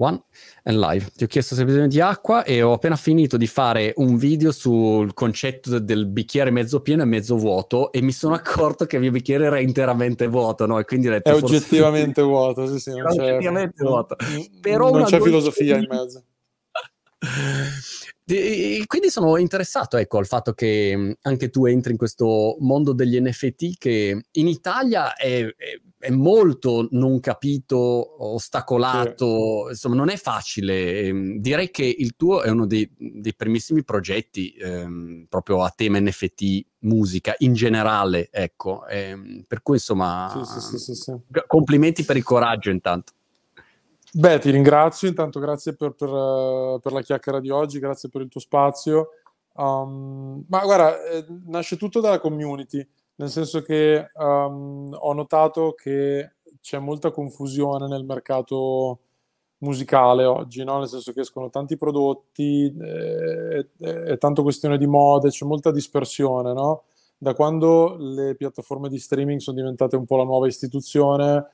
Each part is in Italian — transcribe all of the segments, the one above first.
One and live. Ti ho chiesto se bisogno di acqua e ho appena finito di fare un video sul concetto del bicchiere mezzo pieno e mezzo vuoto e mi sono accorto che il mio bicchiere era interamente vuoto, no? E quindi ho detto, è oggettivamente vuoto, sì, sì, non c'è, oggettivamente vuoto. Però non c'è filosofia in mezzo. quindi sono interessato ecco, al fatto che anche tu entri in questo mondo degli NFT che in Italia è, è, è molto non capito, ostacolato, sì. insomma non è facile. Ehm, direi che il tuo è uno dei, dei primissimi progetti ehm, proprio a tema NFT musica in generale, ecco. Ehm, per cui insomma sì, sì, complimenti per il coraggio intanto. Beh, ti ringrazio, intanto grazie per, per, uh, per, la chiacchiera di oggi, grazie per il tuo spazio. Um, ma guarda, eh, nasce tutto dalla community, nel senso che um, ho notato che c'è molta confusione nel mercato musicale oggi, no? nel senso che escono tanti prodotti, eh, è tanto questione di mode, c'è molta dispersione. No? Da quando le piattaforme di streaming sono diventate un po' la nuova istituzione,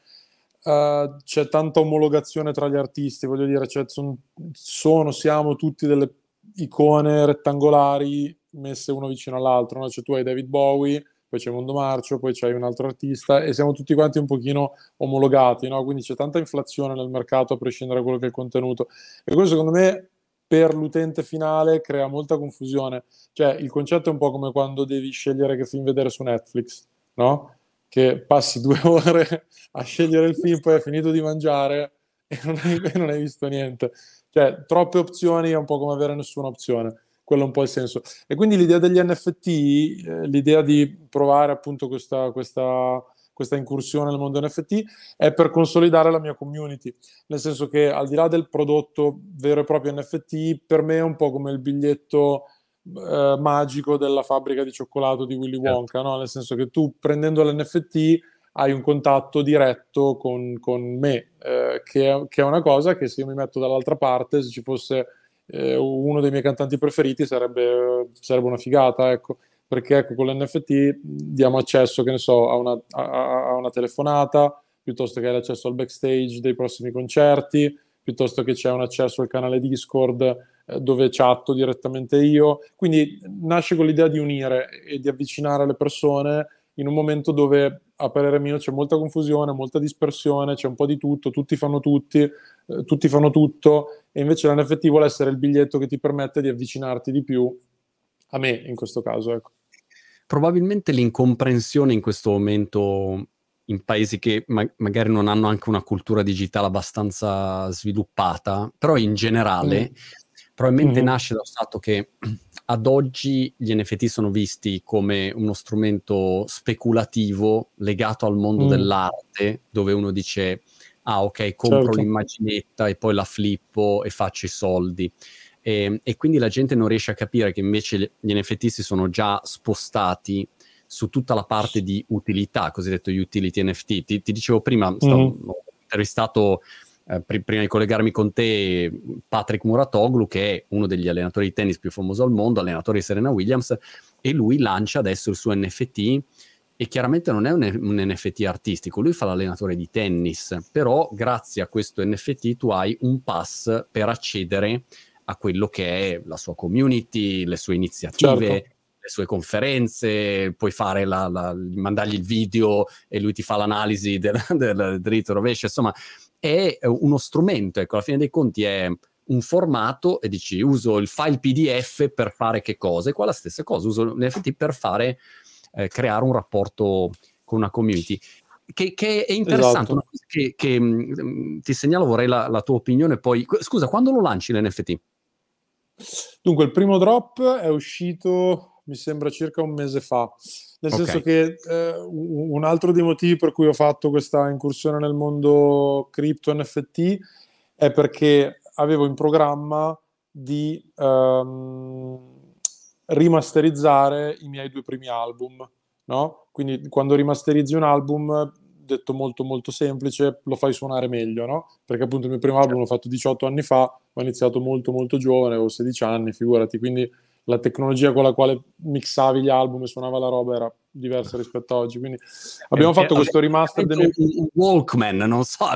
uh, c'è tanta omologazione tra gli artisti, voglio dire, cioè, son, sono, siamo tutti delle icone rettangolari messe uno vicino all'altro, no? cioè tu hai David Bowie, poi c'è Mondo Marcio, poi c'hai un altro artista e siamo tutti quanti un pochino omologati, no? quindi c'è tanta inflazione nel mercato a prescindere da quello che è il contenuto e questo secondo me per l'utente finale crea molta confusione, cioè il concetto è un po' come quando devi scegliere che film vedere su Netflix, no? Che passi due ore a scegliere il film, poi hai finito di mangiare e non hai, e non hai visto niente. Cioè, troppe opzioni è un po' come avere nessuna opzione. Quello è un po' il senso. E quindi l'idea degli NFT, eh, l'idea di provare appunto questa, questa, questa incursione nel mondo NFT è per consolidare la mia community. Nel senso che al di là del prodotto vero e proprio NFT, per me è un po' come il biglietto eh, magico della fabbrica di cioccolato di Willy certo. Wonka, no? nel senso che tu prendendo l'NFT hai un contatto diretto con, con me, eh, che, è, che, è, una cosa che se io mi metto dall'altra parte, se ci fosse eh, uno dei miei cantanti preferiti, sarebbe, sarebbe una figata, ecco. Perché ecco, con l'NFT diamo accesso, che ne so, a una, a, a una telefonata, piuttosto che l'accesso al backstage dei prossimi concerti, piuttosto che c'è un accesso al canale Discord eh, dove chatto direttamente io. Quindi nasce con l'idea di unire e di avvicinare le persone in un momento dove a parere mio c'è molta confusione, molta dispersione, c'è un po' di tutto, tutti fanno tutti, eh, tutti fanno tutto e invece l'NFT vuole essere il biglietto che ti permette di avvicinarti di più a me in questo caso. Ecco. Probabilmente l'incomprensione in questo momento in paesi che ma- magari non hanno anche una cultura digitale abbastanza sviluppata, però in generale mm. Probabilmente mm-hmm. nasce dal fatto che ad oggi gli NFT sono visti come uno strumento speculativo legato al mondo mm. dell'arte, dove uno dice, ah ok, compro certo. l'immaginetta e poi la flippo e faccio i soldi. E, ehm, e, quindi la gente non riesce a capire che invece gli NFT si sono già spostati su tutta la parte di utilità, cosiddetto utility NFT. Ti, ti dicevo prima, stavo, mm-hmm. ho intervistato eh, pr- prima di collegarmi con te, Patrick Muratoglu, che è uno degli allenatori di tennis più famosi al mondo, allenatore di Serena Williams, e lui lancia adesso il suo NFT e chiaramente non è un, un, NFT artistico, lui fa l'allenatore di tennis, però grazie a questo NFT tu hai un pass per accedere a quello che è la sua community, le sue iniziative. Certo. Le sue conferenze, puoi fare la, la, mandargli il video e lui ti fa l'analisi del, del dritto rovescio. Insomma, è uno strumento, ecco, alla fine dei conti è un formato e dici uso il file PDF per fare che cosa, e qua la stessa cosa, uso l'NFT per fare, eh, creare un rapporto con una community. Che, che è interessante, esatto. che, che mh, mm, ti segnalo, vorrei la, la, tua opinione poi. Scusa, quando lo lanci l'NFT? Dunque, il primo drop è uscito, mi sembra, circa un mese fa. Nel okay. senso che eh, un altro dei motivi per cui ho fatto questa incursione nel mondo cripto NFT è perché avevo in programma di um, rimasterizzare i miei due primi album. No? Quindi quando rimasterizzi un album, detto molto molto semplice, lo fai suonare meglio, no? Perché appunto il mio primo album l'ho fatto 18 anni fa, ho iniziato molto molto giovane, avevo 16 anni, figurati, quindi la tecnologia con la quale mixavi gli album e suonava la roba era diversa rispetto a oggi. Quindi abbiamo eh, fatto questo remaster. Delle... Un Walkman, non so,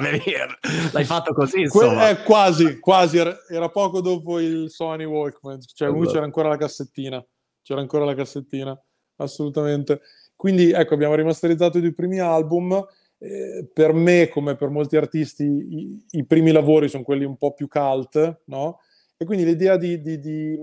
l'hai fatto così. Que- eh, quasi, quasi. Era, era, poco dopo il Sony Walkman, cioè esatto. c'era ancora la cassettina. C'era ancora la cassettina, assolutamente. Quindi ecco, abbiamo rimasterizzato i due primi album. Eh, per me, come per molti artisti, i, i, primi lavori sono quelli un po' più cult, no? E quindi l'idea di, di, di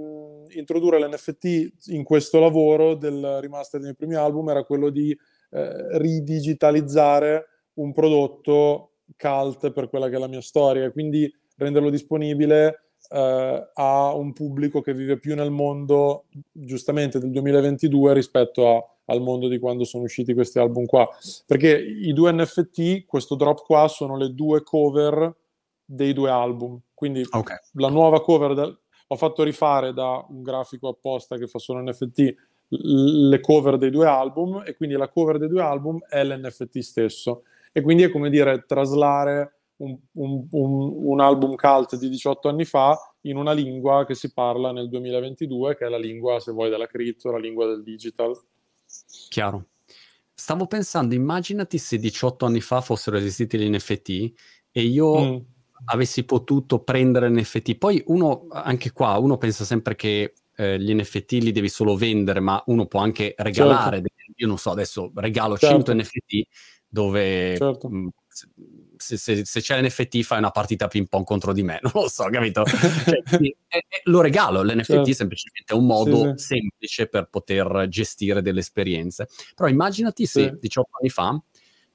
introdurre l'NFT in questo lavoro del remaster dei primi album era quello di eh, ridigitalizzare un prodotto cult per quella che è la mia storia, quindi renderlo disponibile eh, a un pubblico che vive più nel mondo, giustamente, del 2022 rispetto a, al mondo di quando sono usciti questi album qua. Perché i due NFT, questo drop qua, sono le due cover dei due album. Quindi okay. la nuova cover del, ho fatto rifare da un grafico apposta che fa solo NFT le cover dei due album e quindi la cover dei due album è l'NFT stesso. E quindi è come dire traslare un, un, un, un, album cult di 18 anni fa in una lingua che si parla nel 2022, che è la lingua, se vuoi, della cripto, la lingua del digital. Chiaro. Stavo pensando, immaginati se 18 anni fa fossero esistiti gli NFT e io mm avessi potuto prendere NFT. Poi uno, anche qua, uno pensa sempre che eh, gli NFT li devi solo vendere, ma uno può anche regalare. Certo. Io non so, adesso regalo certo. 100 NFT dove certo. mh, mm, se, se, se, c'è l'NFT fai una partita ping pong contro di me, non lo so, capito? cioè, quindi, eh, eh, lo regalo, l'NFT certo. semplicemente è un modo sì, sì. semplice per poter gestire delle esperienze. Però immaginati se sì. 18 anni fa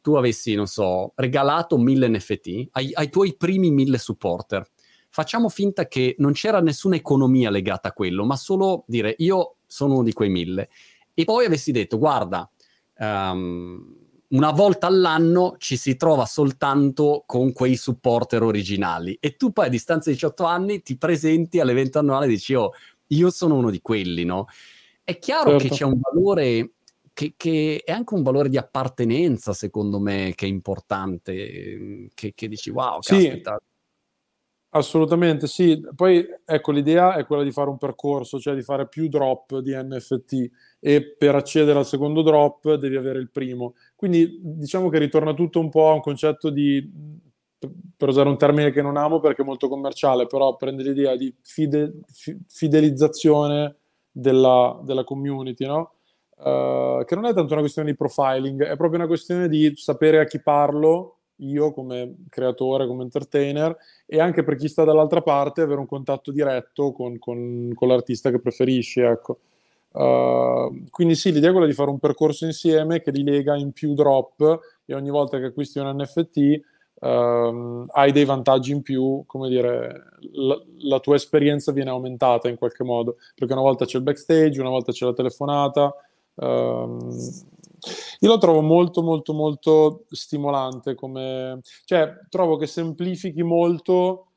tu avessi, non so, regalato mille NFT ai, ai tuoi primi mille supporter. Facciamo finta che non c'era nessuna economia legata a quello, ma solo dire io sono uno di quei mille. E poi avessi detto, guarda, um, una volta all'anno ci si trova soltanto con quei supporter originali e tu poi a distanza di 18 anni ti presenti all'evento annuale e dici oh, io sono uno di quelli, no? È chiaro certo. che c'è un valore che, che, è anche un valore di appartenenza, secondo me, che è importante, che, che dici wow, caspita. Sì, assolutamente sì. Poi ecco, l'idea è quella di fare un percorso, cioè di fare più drop di NFT e per accedere al secondo drop devi avere il primo. Quindi diciamo che ritorna tutto un po' a un concetto di, per usare un termine che non amo perché è molto commerciale, però prende l'idea di fide, fidelizzazione della, della community, no? Uh, che non è tanto una questione di profiling, è proprio una questione di sapere a chi parlo io come creatore, come entertainer e anche per chi sta dall'altra parte avere un contatto diretto con, con, con l'artista che preferisci. Ecco. Uh, quindi sì, l'idea è quella di fare un percorso insieme che li lega in più drop e ogni volta che acquisti un NFT uh, ehm, hai dei vantaggi in più, come dire, la, la tua esperienza viene aumentata in qualche modo, perché una volta c'è il backstage, una volta c'è la telefonata, Um, io lo trovo molto, molto, molto stimolante. Come... Cioè, trovo che semplifichi molto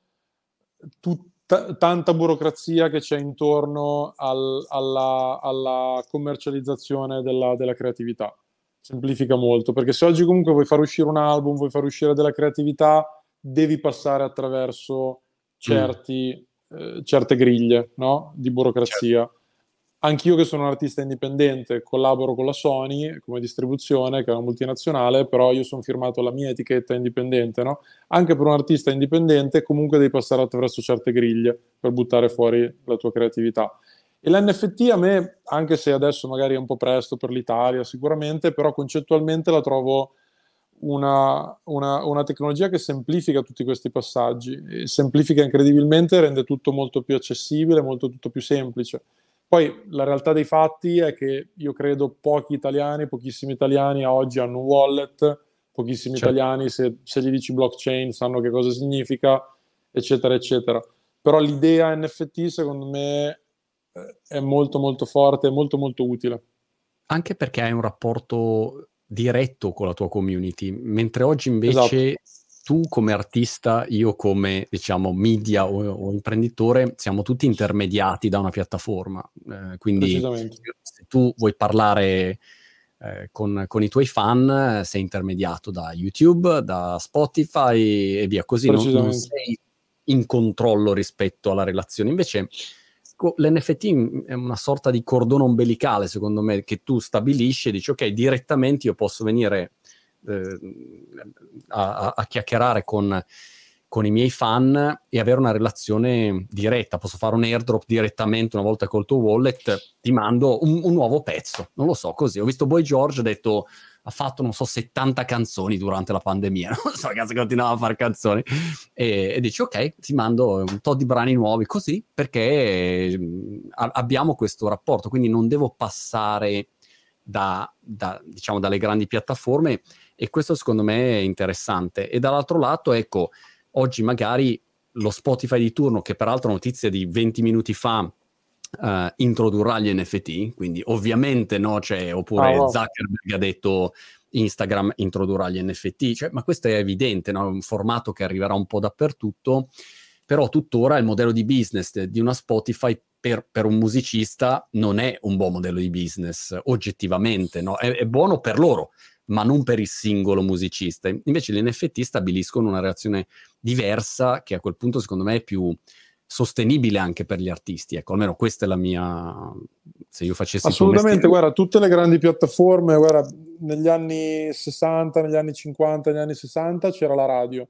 tutta, tanta burocrazia che c'è intorno al, alla, alla, commercializzazione della, della, creatività. Semplifica molto, perché se oggi comunque vuoi far uscire un album, vuoi far uscire della creatività, devi passare attraverso certi, mm. eh, certe griglie no? di burocrazia. Certo Anch'io che sono un artista indipendente, collaboro con la Sony come distribuzione, che è una multinazionale, però io sono firmato la mia etichetta indipendente, no? Anche per un artista indipendente comunque devi passare attraverso certe griglie per buttare fuori la tua creatività. E l'NFT a me, anche se adesso magari è un po' presto per l'Italia sicuramente, però concettualmente la trovo una, una, una tecnologia che semplifica tutti questi passaggi, semplifica incredibilmente, rende tutto molto più accessibile, molto tutto più semplice poi la realtà dei fatti è che io credo pochi italiani, pochissimi italiani a oggi hanno un wallet, pochissimi certo. italiani se, se, gli dici blockchain sanno che cosa significa, eccetera, eccetera. Però l'idea NFT secondo me eh, è molto molto forte, è molto molto utile. Anche perché hai un rapporto diretto con la tua community, mentre oggi invece esatto tu come artista, io come diciamo media o, o imprenditore, siamo tutti intermediati da una piattaforma. Eh, quindi se tu vuoi parlare eh, con, con, i tuoi fan, sei intermediato da YouTube, da Spotify e via così. Non, non sei in controllo rispetto alla relazione. Invece l'NFT è una sorta di cordone ombelicale, secondo me, che tu stabilisci e dici, ok, direttamente io posso venire eh, a, a, chiacchierare con, con, i miei fan e avere una relazione diretta. Posso fare un airdrop direttamente una volta col tuo wallet, ti mando un, un nuovo pezzo, non lo so, così. Ho visto Boy George, ha detto ha fatto, non so, 70 canzoni durante la pandemia, non so, ragazzi, continuava a fare canzoni, e, e dici, ok, ti mando un po' di brani nuovi, così, perché mh, abbiamo questo rapporto, quindi non devo passare da, da, diciamo, dalle grandi piattaforme, e questo secondo me è interessante. E dall'altro lato, ecco, oggi magari lo Spotify di turno, che peraltro notizia di 20 minuti fa, uh, introdurrà gli NFT, quindi ovviamente no, cioè, oppure oh, Zuckerberg ha detto Instagram introdurrà gli NFT, cioè, ma questo è evidente, no? è un formato che arriverà un po' dappertutto, però tuttora il modello di business di una Spotify per, per un musicista non è un buon modello di business, oggettivamente, no? è, è buono per loro, ma non per il singolo musicista. Invece gli NFT stabiliscono una reazione diversa che a quel punto secondo me è più sostenibile anche per gli artisti. Ecco, almeno questa è la mia... Se io facessi... Assolutamente, guarda, tutte le grandi piattaforme, guarda, negli anni 60, negli anni 50, negli anni 60 c'era la radio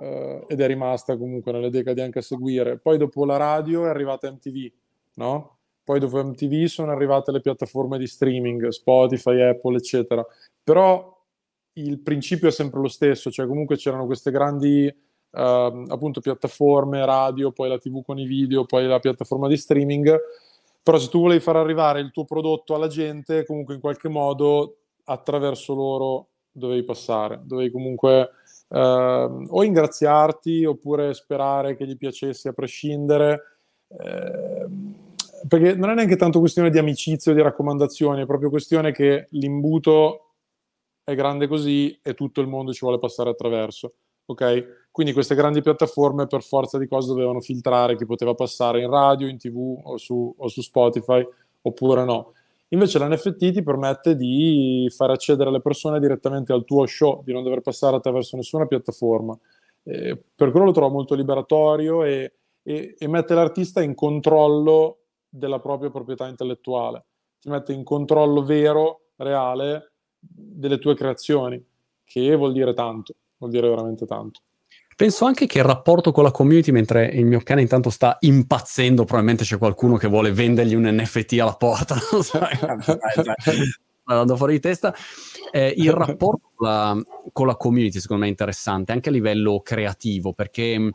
eh, ed è rimasta comunque nelle decadi anche a seguire. Poi dopo la radio è arrivata MTV, no? Poi dopo MTV sono arrivate le piattaforme di streaming, Spotify, Apple, eccetera. Però il principio è sempre lo stesso, cioè comunque c'erano queste grandi uh, appunto piattaforme, radio, poi la TV con i video, poi la piattaforma di streaming. Però se tu volevi far arrivare il tuo prodotto alla gente, comunque in qualche modo attraverso loro dovevi passare, dovevi comunque uh, o ingraziarti oppure sperare che gli piacesse a prescindere. Uh, perché non è neanche tanto questione di amicizia o di raccomandazioni, è proprio questione che l'imbuto è grande così e tutto il mondo ci vuole passare attraverso ok? Quindi queste grandi piattaforme per forza di cose dovevano filtrare chi poteva passare in radio, in tv o su, o su Spotify oppure no. Invece l'NFT ti permette di far accedere le persone direttamente al tuo show, di non dover passare attraverso nessuna piattaforma. Eh, per quello lo trovo molto liberatorio e, e, e, mette l'artista in controllo della propria proprietà intellettuale, ti mette in controllo vero, reale delle tue creazioni, che vuol dire tanto vuol dire veramente tanto. Penso anche che il rapporto con la community, mentre il mio cane intanto sta impazzendo, probabilmente c'è qualcuno che vuole vendergli un NFT alla porta, sta andando fuori di testa. Eh, il rapporto con la, con la, community, secondo me, è interessante, anche a livello creativo, perché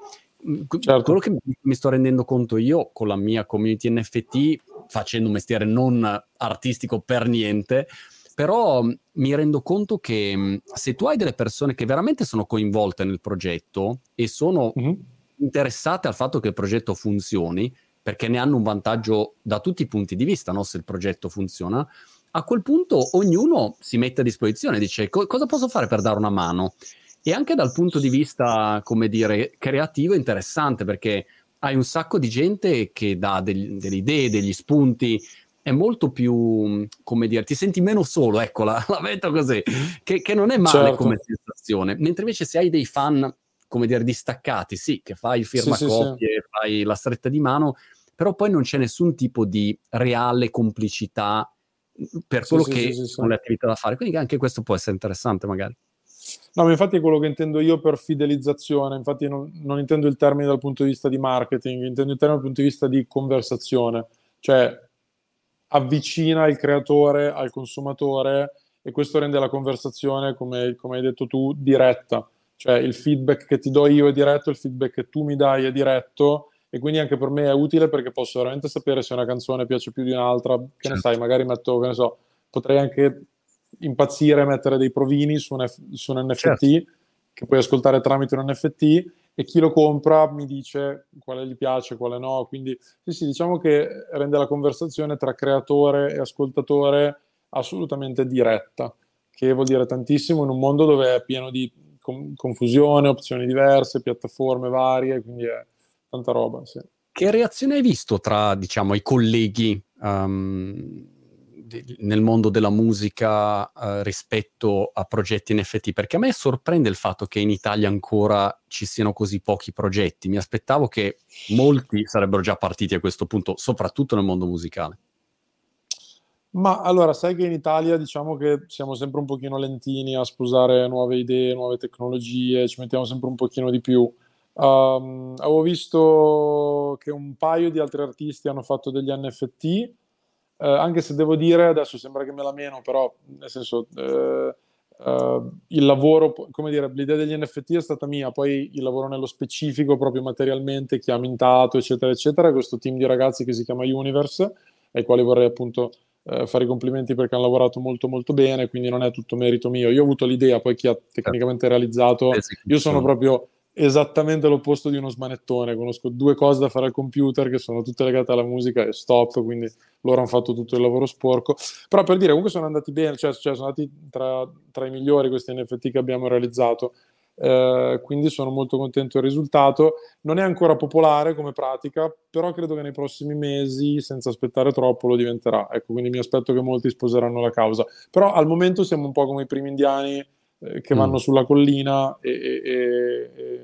certo. quello che mi sto rendendo conto io con la mia community NFT, facendo un mestiere non artistico per niente, però mm, mi rendo conto che mm, se tu hai delle persone che veramente sono coinvolte nel progetto e sono mm-hmm. interessate al fatto che il progetto funzioni, perché ne hanno un vantaggio da tutti i punti di vista, no? se il progetto funziona, a quel punto ognuno si mette a disposizione, dice cosa posso fare per dare una mano? E anche dal punto di vista, come dire, creativo è interessante perché hai un sacco di gente che dà degli, delle idee, degli spunti, è molto più, come dire, ti senti meno solo, ecco, la, la metto così, che, che, non è male certo. come sensazione. Mentre invece se hai dei fan, come dire, distaccati, sì, che fai il firmacopie, sì, sì, sì. fai la stretta di mano, però poi non c'è nessun tipo di reale complicità per quello che sono le attività da fare. Quindi anche questo può essere interessante magari. No, ma infatti è quello che intendo io per fidelizzazione, infatti non, non intendo il termine dal punto di vista di marketing, intendo il termine dal punto di vista di conversazione. Cioè, avvicina il creatore al consumatore e questo rende la conversazione, come, come, hai detto tu, diretta. Cioè il feedback che ti do io è diretto, il feedback che tu mi dai è diretto e quindi anche per me è utile perché posso veramente sapere se una canzone piace più di un'altra. Che certo. ne sai, magari metto, che ne so, potrei anche impazzire e mettere dei provini su un, su un NFT certo. che puoi ascoltare tramite un NFT e chi lo compra mi dice quale gli piace, quale no. Quindi sì, sì, diciamo che rende la conversazione tra creatore e ascoltatore assolutamente diretta, che vuol dire tantissimo in un mondo dove è pieno di com- confusione, opzioni diverse, piattaforme varie, quindi è tanta roba. Sì. Che reazione hai visto tra, diciamo, i colleghi um, nel mondo della musica uh, rispetto a progetti NFT? Perché a me sorprende il fatto che in Italia ancora ci siano così pochi progetti. Mi aspettavo che molti sarebbero già partiti a questo punto, soprattutto nel mondo musicale. Ma allora, sai che in Italia diciamo che siamo sempre un pochino lentini a sposare nuove idee, nuove tecnologie, ci mettiamo sempre un pochino di più. Um, avevo visto che un paio di altri artisti hanno fatto degli NFT, eh, anche se devo dire, adesso sembra che me la meno, però nel senso, eh, eh, il lavoro, come dire, l'idea degli NFT è stata mia, poi il lavoro nello specifico, proprio materialmente, chi ha mintato, eccetera, eccetera, questo team di ragazzi che si chiama Universe, ai quali vorrei appunto eh, fare i complimenti perché hanno lavorato molto molto bene, quindi non è tutto merito mio. Io ho avuto l'idea, poi chi ha tecnicamente realizzato, io sono proprio esattamente l'opposto di uno smanettone, conosco due cose da fare al computer che sono tutte legate alla musica e stop, quindi loro hanno fatto tutto il lavoro sporco, però per dire comunque sono andati bene, cioè, cioè sono andati tra, tra, i migliori questi NFT che abbiamo realizzato, eh, quindi sono molto contento del risultato, non è ancora popolare come pratica, però credo che nei prossimi mesi, senza aspettare troppo, lo diventerà, ecco, quindi mi aspetto che molti sposeranno la causa, però al momento siamo un po' come i primi indiani, eh, che vanno mm. sulla collina e, e, e,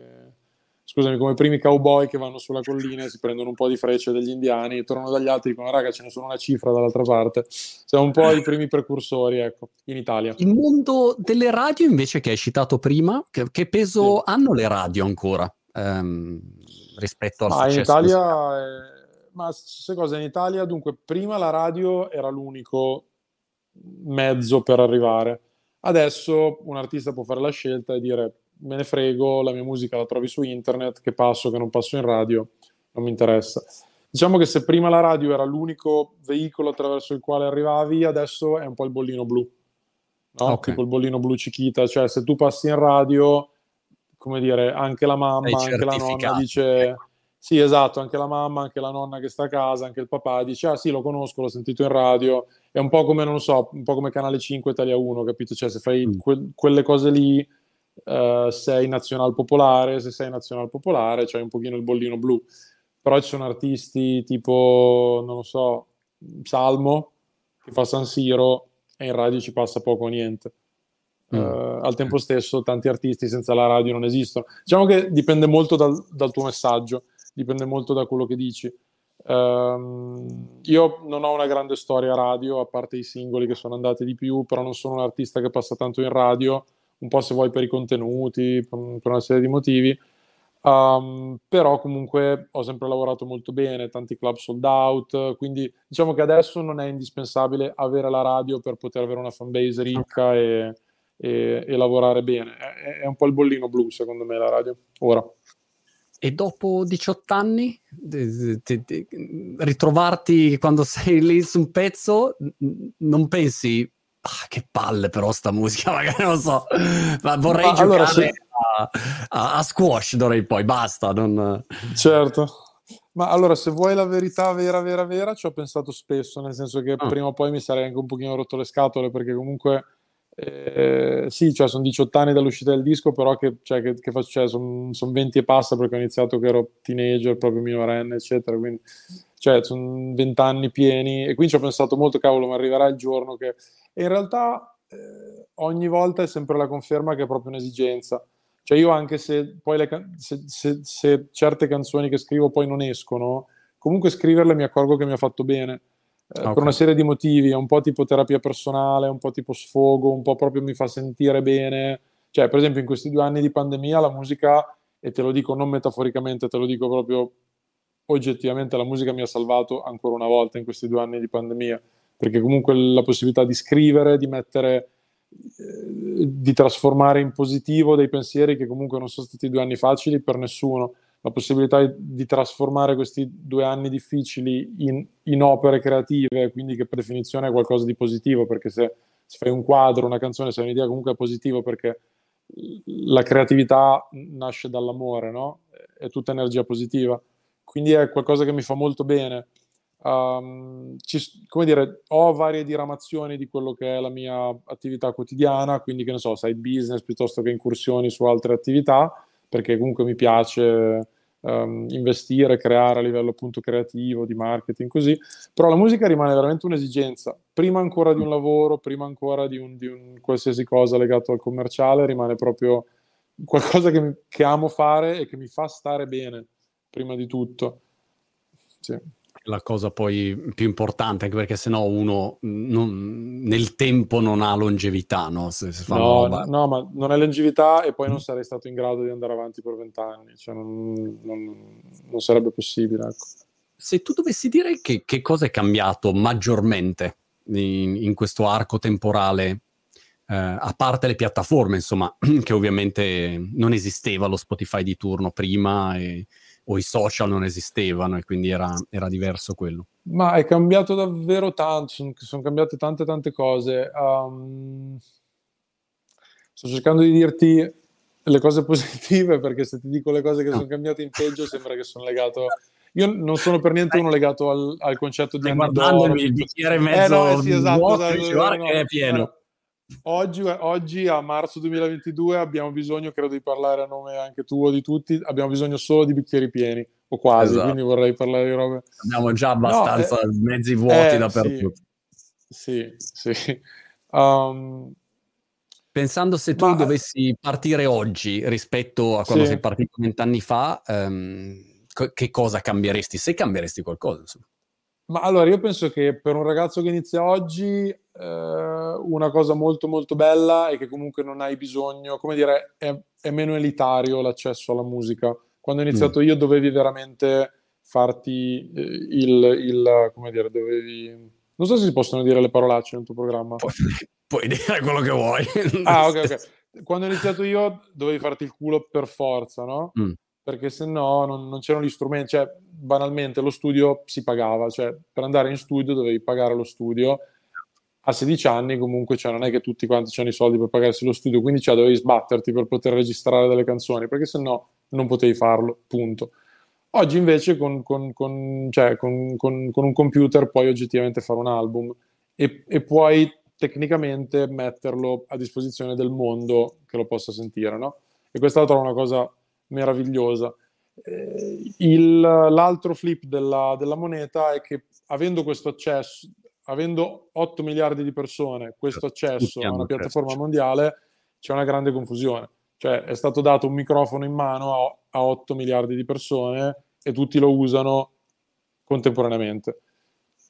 scusami, come i primi cowboy che vanno sulla collina e si prendono un po' di frecce degli indiani, tornano dagli altri e dicono raga ce ne sono una cifra dall'altra parte. Siamo un po' i primi precursori, ecco, in Italia. Il mondo delle radio invece che hai citato prima, che, che peso sì. hanno le radio ancora ehm, rispetto al Ma in Italia... È... Ma se cosa in Italia? Dunque, prima la radio era l'unico mezzo per arrivare Adesso un artista può fare la scelta e dire me ne frego, la mia musica la trovi su internet, che passo, che non passo in radio, non mi interessa. Diciamo che se prima la radio era l'unico veicolo attraverso il quale arrivavi, adesso è un po' il bollino blu. No? Okay. Tipo il bollino blu Cichita, cioè se tu passi in radio, come dire, anche la mamma, anche la nonna dice sì, esatto, anche la mamma, anche la nonna che sta a casa, anche il papà dice, ah sì, lo conosco, l'ho sentito in radio, è un po' come, non so, un po' come Canale 5 Italia 1, capito? Cioè, se fai mm. que- quelle cose lì, uh, sei nazional popolare, se sei nazional popolare, c'hai un pochino il bollino blu. Però ci sono artisti tipo, non lo so, Salmo, che fa San Siro, e in radio ci passa poco o niente. Mm. Uh, al tempo stesso, tanti artisti senza la radio non esistono. Diciamo che dipende molto dal, dal tuo messaggio dipende molto da quello che dici. Um, io non ho una grande storia radio, a parte i singoli che sono andati di più, però non sono un artista che passa tanto in radio, un po' se vuoi per i contenuti, per una serie di motivi. Um, però comunque ho sempre lavorato molto bene, tanti club sold out, quindi diciamo che adesso non è indispensabile avere la radio per poter avere una fanbase ricca e, e, e lavorare bene. È, è, un po' il bollino blu secondo me la radio, ora. E dopo 18 anni, ritrovarti quando sei lì su un pezzo, non pensi, ah, che palle però sta musica, magari non so, ma vorrei ma giocare allora, se... a, a, a, squash d'ora in poi, basta. Non... Certo. Ma allora, se vuoi la verità vera, vera, vera, ci ho pensato spesso, nel senso che ah. prima o poi mi sarei anche un pochino rotto le scatole, perché comunque eh, sì, cioè sono 18 anni dall'uscita del disco, però che, cioè, che, che faccio, cioè, sono son 20 e passa perché ho iniziato che ero teenager, proprio minorenne, eccetera. Quindi, cioè, sono 20 anni pieni e quindi ci ho pensato molto, cavolo, ma arriverà il giorno che... E in realtà eh, ogni volta è sempre la conferma che è proprio un'esigenza. Cioè io anche se poi le can- se, se, se certe canzoni che scrivo poi non escono, comunque scriverle mi accorgo che mi ha fatto bene eh, okay. per una serie di motivi, è un po' tipo terapia personale, un po' tipo sfogo, un po' proprio mi fa sentire bene. Cioè, per esempio, in questi due anni di pandemia la musica, e te lo dico non metaforicamente, te lo dico proprio oggettivamente, la musica mi ha salvato ancora una volta in questi due anni di pandemia, perché comunque la possibilità di scrivere, di mettere, eh, di trasformare in positivo dei pensieri che comunque non sono stati due anni facili per nessuno la possibilità di trasformare questi due anni difficili in, in, opere creative, quindi che per definizione è qualcosa di positivo, perché se, se fai un quadro, una canzone, se hai un'idea comunque è positivo perché la creatività nasce dall'amore, no? È tutta energia positiva. Quindi è qualcosa che mi fa molto bene. Um, ci, come dire, ho varie diramazioni di quello che è la mia attività quotidiana, quindi che ne so, side business piuttosto che incursioni su altre attività perché comunque mi piace um, investire, creare a livello appunto creativo, di marketing, così, però la musica rimane veramente un'esigenza, prima ancora di un lavoro, prima ancora di un, di un qualsiasi cosa legato al commerciale, rimane proprio qualcosa che, che amo fare e che mi fa stare bene, prima di tutto. Sì la cosa poi più importante, anche perché sennò uno non, nel tempo non ha longevità, no? Se, se no, no, ma non è longevità e poi non sarei stato in grado di andare avanti per vent'anni, cioè non, non, non, sarebbe possibile. Ecco. Se tu dovessi dire che, che cosa è cambiato maggiormente in, in questo arco temporale, eh, a parte le piattaforme, insomma, che ovviamente non esisteva lo Spotify di turno prima e o i social non esistevano e quindi era, era diverso quello? Ma è cambiato davvero tanto, sono, sono cambiate tante tante cose. Um, sto cercando di dirti le cose positive perché se ti dico le cose che no. sono cambiate in peggio sembra che sono legato... Io non sono per niente uno legato al, al concetto di... Guardandomi il bicchiere mezzo eh no, sì, esatto, vuoto, esatto, no, che è pieno. Oggi, oggi, a marzo 2022 abbiamo bisogno, credo di parlare a nome anche tuo di tutti, abbiamo bisogno solo di bicchieri pieni o quasi, esatto. quindi vorrei parlare di robe. Abbiamo già abbastanza no, eh, mezzi vuoti eh, dappertutto. Sì, sì. sì. Um, Pensando se tu ma... dovessi partire oggi rispetto a quando sì. sei partito vent'anni fa, um, che cosa cambieresti? Se cambieresti qualcosa, insomma. Ma allora io penso che per un ragazzo che inizia oggi eh, una cosa molto molto bella è che comunque non hai bisogno, come dire, è, è meno elitario l'accesso alla musica. Quando ho iniziato mm. io dovevi veramente farti eh, il, il, come dire, dovevi... Non so se si possono dire le parolacce nel tuo programma. Pu- puoi dire quello che vuoi. ah, ok, ok. Quando ho iniziato io dovevi farti il culo per forza, no? Mm. Perché se no non, non c'erano gli strumenti, cioè banalmente lo studio si pagava, cioè per andare in studio dovevi pagare lo studio a 16 anni comunque cioè, non è che tutti quanti hanno i soldi per pagarsi lo studio, quindi cioè, dovevi sbatterti per poter registrare delle canzoni, perché se no non potevi farlo, punto. Oggi invece con, con, con, cioè, con, un computer puoi oggettivamente fare un album e, e, puoi tecnicamente metterlo a disposizione del mondo che lo possa sentire, no? E questa è una cosa meravigliosa. Eh, il, l'altro flip della, della moneta è che avendo questo accesso, avendo 8 miliardi di persone questo accesso a una piattaforma mondiale, c'è una grande confusione. Cioè è stato dato un microfono in mano a, a 8 miliardi di persone e tutti lo usano contemporaneamente.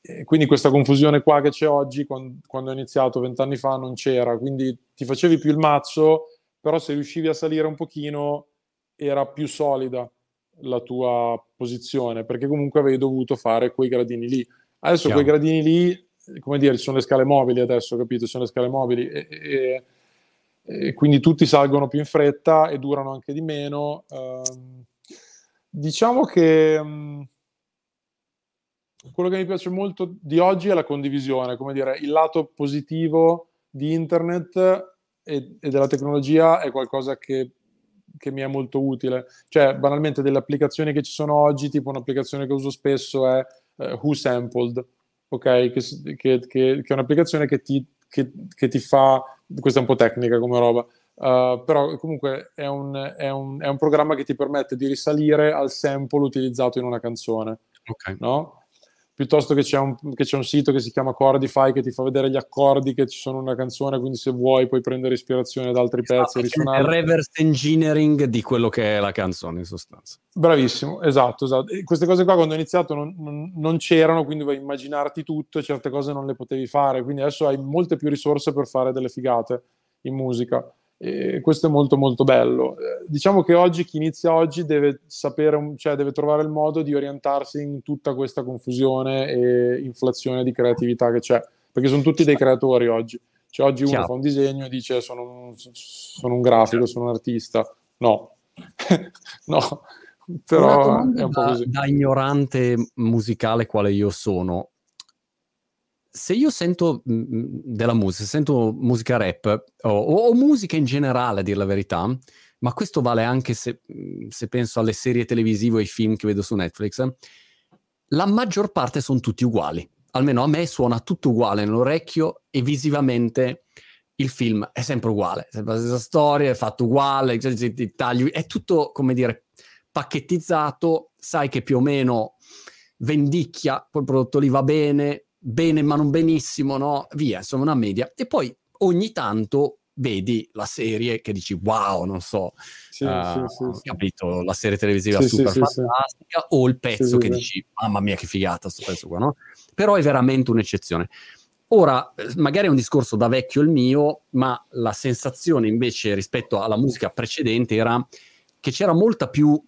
E quindi questa confusione qua che c'è oggi, quando, quando ho iniziato vent'anni fa, non c'era. Quindi ti facevi più il mazzo, però se riuscivi a salire un pochino era più solida la tua posizione, perché comunque avevi dovuto fare quei gradini lì. Adesso Chiaro. quei gradini lì come dire, sono le scale mobili adesso, capito? Sono le scale mobili e, e, e, quindi tutti salgono più in fretta e durano anche di meno. Um, diciamo che um, quello che mi piace molto di oggi è la condivisione, come dire, il lato positivo di internet e, e della tecnologia è qualcosa che, che mi è molto utile. Cioè, banalmente, delle applicazioni che ci sono oggi, tipo un'applicazione che uso spesso è uh, Who Sampled ok? Che, che, che, che è un'applicazione che ti, che, ti, fa, questa è un po' tecnica come roba, uh, però comunque è un, è, un, è un, programma che ti permette di risalire al sample utilizzato in una canzone, okay. no? Piuttosto che c'è, un, che c'è, un, sito che si chiama Chordify che ti fa vedere gli accordi che ci sono in una canzone, quindi se vuoi puoi prendere ispirazione da altri esatto, pezzi. Il reverse engineering di quello che è la canzone in sostanza. Bravissimo, esatto, esatto. E queste cose qua quando ho iniziato non, non, non c'erano, quindi vuoi immaginarti tutto certe cose non le potevi fare, quindi adesso hai molte più risorse per fare delle figate in musica. E questo è molto molto bello. Eh, diciamo che oggi chi inizia oggi deve sapere, cioè deve trovare il modo di orientarsi in tutta questa confusione e inflazione di creatività che c'è, perché sono tutti dei creatori oggi. Cioè oggi uno Chiaro. fa un disegno e dice sono un, sono un grafico, sono un artista. No, no, però è un po' così. Da, da ignorante musicale quale io sono, se io sento mm, mm, della musica, sento musica rap o, o, musica in generale, a dire la verità, ma questo vale anche se, mm, se, penso alle serie televisive o ai film che vedo su Netflix, la maggior parte sono tutti uguali. Almeno a me suona tutto uguale nell'orecchio e visivamente il film è sempre uguale, è sempre la stessa storia, è fatto uguale, tagli, è tutto, come dire, spacchettizzato, sai che più o meno vendicchia, quel prodotto lì va bene, bene ma non benissimo, no? Via, insomma una media. E poi ogni tanto vedi la serie che dici wow, non so, sì, uh, sì, sì, capito, la serie televisiva super fantastica o il pezzo che dici mamma mia che figata sto pezzo qua, no? Però è veramente un'eccezione. Ora, magari è un discorso da vecchio il mio, ma la sensazione invece rispetto alla musica precedente era che c'era molta più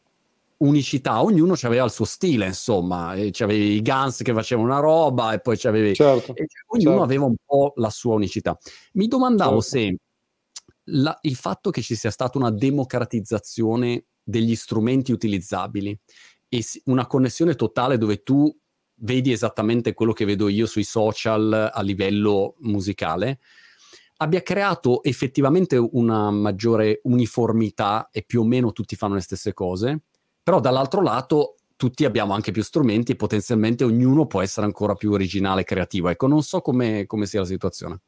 unicità, ognuno aveva il suo stile, insomma, c'avevi i Guns che facevano una roba e poi c'avevi... Certo, ognuno certo. aveva un po' la sua unicità. Mi domandavo certo. se la, il fatto che ci sia stata una democratizzazione degli strumenti utilizzabili e una connessione totale dove tu vedi esattamente quello che vedo io sui social a livello musicale, abbia creato effettivamente una maggiore uniformità e più o meno tutti fanno le stesse cose, però dall'altro lato tutti abbiamo anche più strumenti e potenzialmente ognuno può essere ancora più originale e creativo. Ecco, non so come sia la situazione.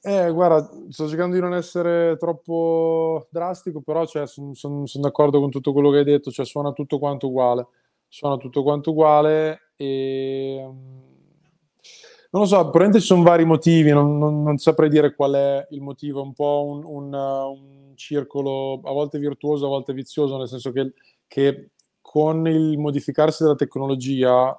Eh, guarda, sto cercando di non essere troppo drastico, però cioè, sono son, son d'accordo con tutto quello che hai detto, cioè suona tutto quanto uguale, suona tutto quanto uguale e... Mm, non lo so, probabilmente ci sono vari motivi, non, non, non, saprei dire qual è il motivo, è un po' un, un, un, circolo a volte virtuoso, a volte vizioso, nel senso che, che con il modificarsi della tecnologia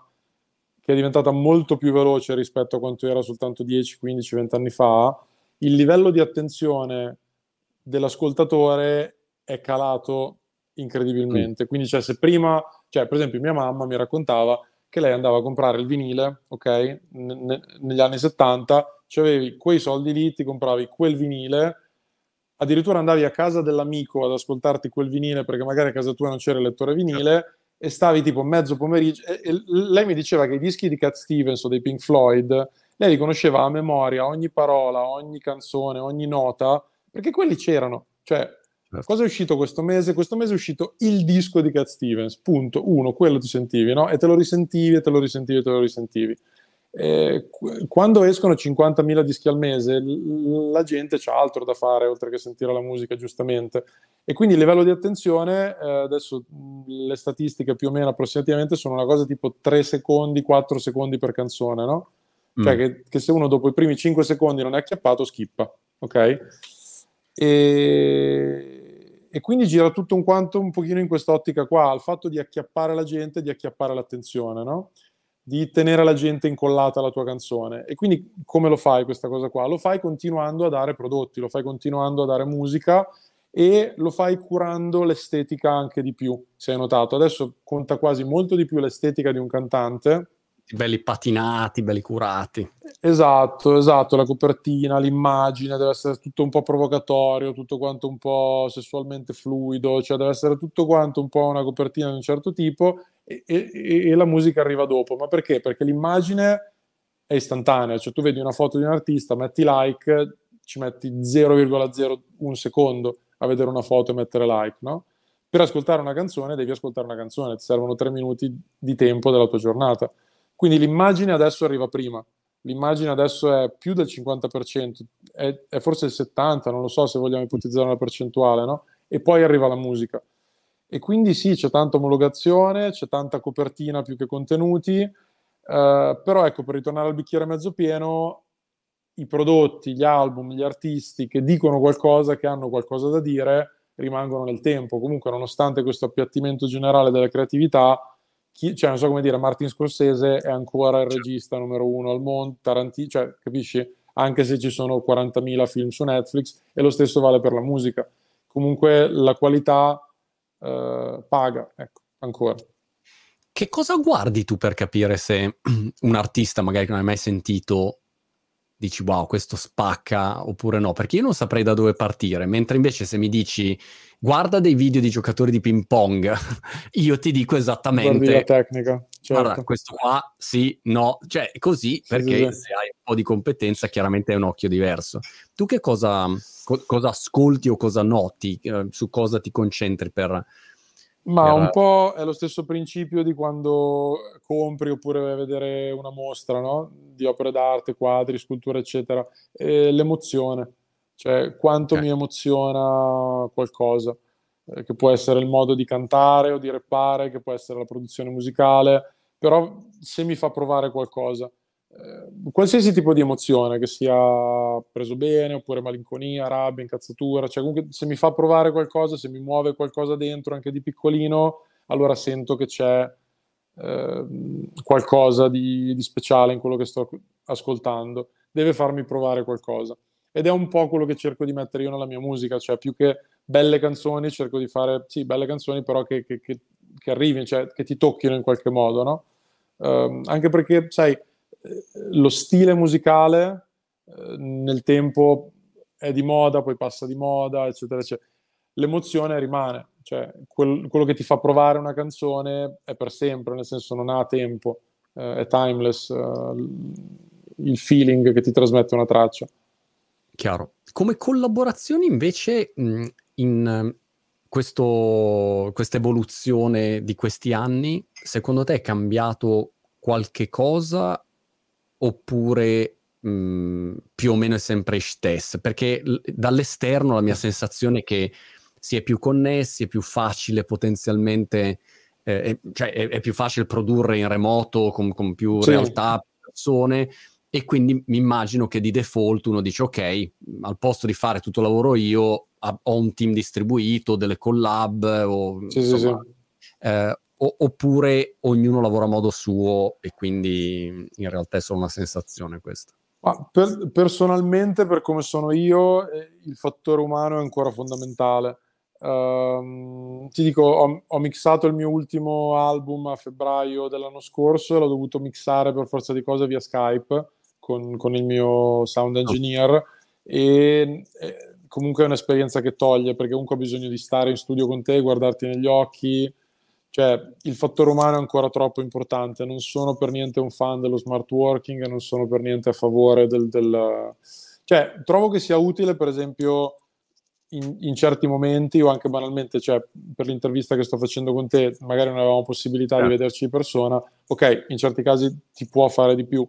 che è diventata molto più veloce rispetto a quanto era soltanto 10, 15, 20 anni fa, il livello di attenzione dell'ascoltatore è calato incredibilmente. Mm. Quindi, cioè, se prima, cioè, per esempio, mia mamma mi raccontava che lei andava a comprare il vinile, ok? N- negli anni 70, cioè avevi quei soldi lì, ti compravi quel vinile, addirittura andavi a casa dell'amico ad ascoltarti quel vinile perché magari a casa tua non c'era il lettore vinile e stavi tipo mezzo pomeriggio e, e lei mi diceva che i dischi di Cat Stevens o dei Pink Floyd lei li conosceva a memoria ogni parola, ogni canzone, ogni nota, perché quelli c'erano. Cioè, certo. cosa è uscito questo mese? Questo mese è uscito il disco di Cat Stevens, punto, uno, quello ti sentivi, no? E te lo risentivi, e te lo risentivi, e te lo risentivi. Eh, quando escono 50.000 dischi al mese, la gente c'ha altro da fare oltre che sentire la musica, giustamente. E quindi il livello di attenzione, eh, adesso le statistiche più o meno approssimativamente sono una cosa tipo 3 secondi, 4 secondi per canzone, no? Cioè mm. che, che, se uno dopo i primi 5 secondi non è acchiappato, schippa, ok? E, e quindi gira tutto un quanto un pochino in quest'ottica qua, il fatto di acchiappare la gente, di acchiappare l'attenzione, no? Di tenere la gente incollata alla tua canzone. E quindi come lo fai questa cosa qua? Lo fai continuando a dare prodotti, lo fai continuando a dare musica e lo fai curando l'estetica anche di più, se hai notato. Adesso conta quasi molto di più l'estetica di un cantante belli patinati, belli curati. Esatto, esatto, la copertina, l'immagine deve essere tutto un po' provocatorio, tutto quanto un po' sessualmente fluido, cioè deve essere tutto quanto un po' una copertina di un certo tipo e, e, e la musica arriva dopo. Ma perché? Perché l'immagine è istantanea, cioè tu vedi una foto di un artista, metti like, ci metti 0,01 secondo a vedere una foto e mettere like, no? Per ascoltare una canzone devi ascoltare una canzone, ti servono tre minuti di tempo della tua giornata. Quindi l'immagine adesso arriva prima, l'immagine adesso è più del 50%, è, è forse il 70%, non lo so se vogliamo ipotizzare una percentuale, no? E poi arriva la musica. E quindi sì, c'è tanta omologazione, c'è tanta copertina più che contenuti, eh, però ecco, per ritornare al bicchiere mezzo pieno, i prodotti, gli album, gli artisti che dicono qualcosa, che hanno qualcosa da dire, rimangono nel tempo. Comunque, nonostante questo appiattimento generale della creatività, chi, cioè non so come dire, Martin Scorsese è ancora il regista numero uno al mondo, Tarantino, cioè capisci? Anche se ci sono 40.000 film su Netflix e lo stesso vale per la musica. Comunque la qualità eh, paga, ecco, ancora. Che cosa guardi tu per capire se un artista magari che non hai mai sentito dici wow, questo spacca oppure no? Perché io non saprei da dove partire, mentre invece se mi dici guarda dei video di giocatori di ping pong, io ti dico esattamente... Guardi la tecnica. Certo. Guarda, questo qua sì, no, cioè così perché sì, sì. se hai un po' di competenza chiaramente è un occhio diverso. Tu che cosa, co- cosa ascolti o cosa noti, eh, su cosa ti concentri per... Ma un po' è lo stesso principio di quando compri oppure vai a vedere una mostra no? di opere d'arte, quadri, sculture, eccetera. E l'emozione cioè quanto okay. mi emoziona qualcosa. eh, che può essere il modo di cantare o di rappare, che può essere la produzione musicale, però se mi fa provare qualcosa, eh, qualsiasi tipo di emozione, che sia preso bene, oppure malinconia, rabbia, incazzatura, cioè comunque se mi fa provare qualcosa, se mi muove qualcosa dentro, anche di piccolino, allora sento che c'è eh, qualcosa di, di speciale in quello che sto ascoltando, deve farmi provare qualcosa. Ed è un po' quello che cerco di mettere io nella mia musica, cioè più che belle canzoni, cerco di fare, sì, belle canzoni, però che, che, che, che arrivino, cioè che ti tocchino in qualche modo, no? Um, anche perché, sai, lo stile musicale eh, nel tempo è di moda, poi passa di moda, eccetera, eccetera. L'emozione rimane, cioè quel, quello che ti fa provare una canzone è per sempre, nel senso non ha tempo, eh, è timeless, eh, il feeling che ti trasmette una traccia. Chiaro. Come collaborazioni invece mh, in questo, questa evoluzione di questi anni, secondo te è cambiato qualche cosa oppure mh, più o meno è sempre stesso? Perché l- dall'esterno la mia sensazione è che si è più connessi, è più facile potenzialmente, eh, è, cioè è, è, più facile produrre in remoto con, con più sì. realtà, persone, e quindi mi immagino che di default uno dice ok, al posto di fare tutto il lavoro io ho un team distribuito, delle collab, o, sì, insomma, sì, sì. Eh, o, oppure ognuno lavora a modo suo e quindi in realtà è solo una sensazione questa. Per, personalmente, per come sono io, eh, il fattore umano è ancora fondamentale. Uh, ti dico, ho, ho, mixato il mio ultimo album a febbraio dell'anno scorso e l'ho dovuto mixare per forza di cose via Skype con, con il mio sound engineer oh. e, e, comunque è un'esperienza che toglie perché comunque ho bisogno di stare in studio con te, guardarti negli occhi, cioè il fattore umano è ancora troppo importante, non sono per niente un fan dello smart working, non sono per niente a favore del... del... cioè trovo che sia utile per esempio in, in, certi momenti o anche banalmente, cioè per l'intervista che sto facendo con te, magari non avevamo possibilità eh. di vederci di persona, ok, in certi casi ti può fare di più,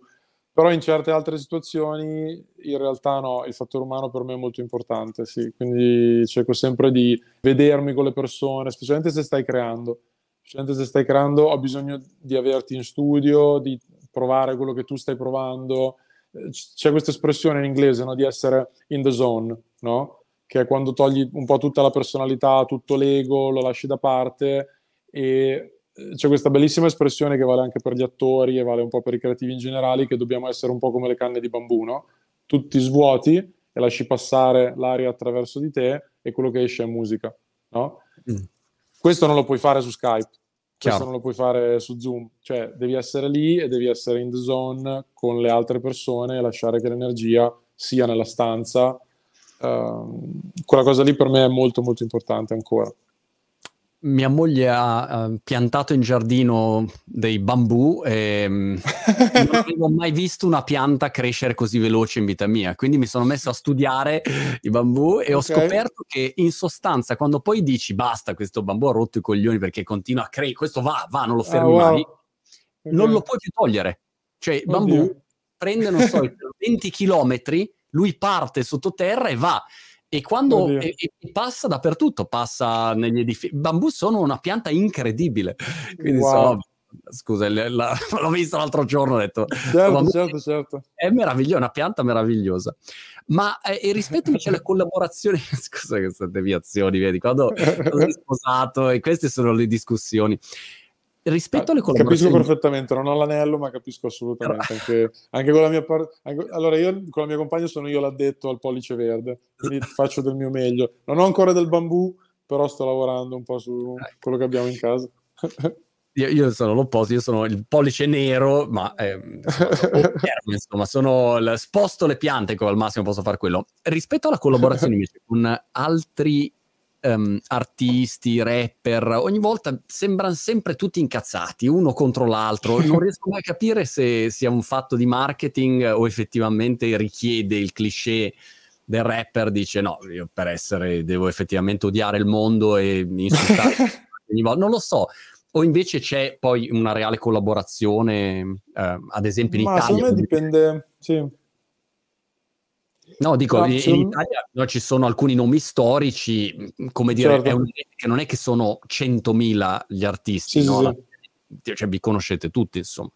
però in certe altre situazioni in realtà no, il fattore umano per me è molto importante, sì. quindi cerco sempre di vedermi con le persone, specialmente se stai creando. Specialmente se stai creando ho bisogno di averti in studio, di provare quello che tu stai provando. C'è questa espressione in inglese no? di essere in the zone, no? che è quando togli un po' tutta la personalità, tutto l'ego, lo lasci da parte e c'è questa bellissima espressione che vale anche per gli attori e vale un po' per i creativi in generale, che dobbiamo essere un po' come le canne di bambù, no? Tu ti svuoti e lasci passare l'aria attraverso di te e quello che esce è musica, no? Mm. Questo non lo puoi fare su Skype, Chiaro. questo non lo puoi fare su Zoom, cioè devi essere lì e devi essere in the zone con le altre persone e lasciare che l'energia sia nella stanza. Uh, quella cosa lì per me è molto molto importante ancora mia moglie ha uh, piantato in giardino dei bambù e mm, non avevo mai visto una pianta crescere così veloce in vita mia. Quindi mi sono messo a studiare i bambù e okay. ho scoperto che in sostanza quando poi dici basta, questo bambù ha rotto i coglioni perché continua a crescere, questo va, va, non lo fermi oh, wow. mai, okay. non lo puoi più togliere. Cioè il bambù Oddio. prende, non so, 20 chilometri, lui parte sottoterra e va e quando e, e passa dappertutto, passa negli edifici. Bambù sono una pianta incredibile. Quindi wow. sono, scusa, la, la, l'ho visto l'altro giorno, ho detto... Certo, certo, certo. È meravigliosa, una pianta meravigliosa. Ma eh, rispetto invece alle collaborazioni, scusa queste deviazioni, vedi, quando, quando sei sposato, e queste sono le discussioni rispetto alle collaborazioni... Capisco perfettamente, non ho l'anello, ma capisco assolutamente. Anche, anche con la mia parte... Allora, io con la mia compagna sono io l'addetto al pollice verde, quindi faccio del mio meglio. Non ho ancora del bambù, però sto lavorando un po' su quello che abbiamo in casa. Io, io, sono l'opposto, io sono il pollice nero, ma eh, insomma, sono, sposto le piante, come al massimo posso fare quello. Rispetto alla collaborazione invece con altri um, artisti, rapper, ogni volta sembrano sempre tutti incazzati, uno contro l'altro. Non riesco mai a capire se sia un fatto di marketing o effettivamente richiede il cliché del rapper, dice no, io per essere devo effettivamente odiare il mondo e insultare ogni volta. Non lo so. O invece c'è poi una reale collaborazione, eh, ad esempio in Ma Italia? Secondo me dipende, sì No, dico, in, in Italia no, ci sono alcuni nomi storici, come dire, certo. è un, che non è che sono 100.000 gli artisti, sì, no? sì. cioè vi conoscete tutti, insomma.